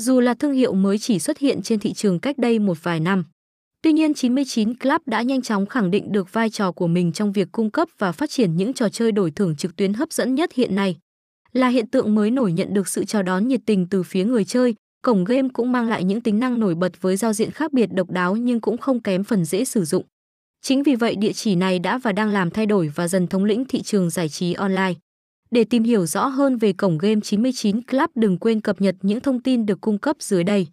dù là thương hiệu mới chỉ xuất hiện trên thị trường cách đây một vài năm. Tuy nhiên 99 Club đã nhanh chóng khẳng định được vai trò của mình trong việc cung cấp và phát triển những trò chơi đổi thưởng trực tuyến hấp dẫn nhất hiện nay. Là hiện tượng mới nổi nhận được sự chào đón nhiệt tình từ phía người chơi, cổng game cũng mang lại những tính năng nổi bật với giao diện khác biệt độc đáo nhưng cũng không kém phần dễ sử dụng. Chính vì vậy địa chỉ này đã và đang làm thay đổi và dần thống lĩnh thị trường giải trí online. Để tìm hiểu rõ hơn về cổng game 99 Club đừng quên cập nhật những thông tin được cung cấp dưới đây.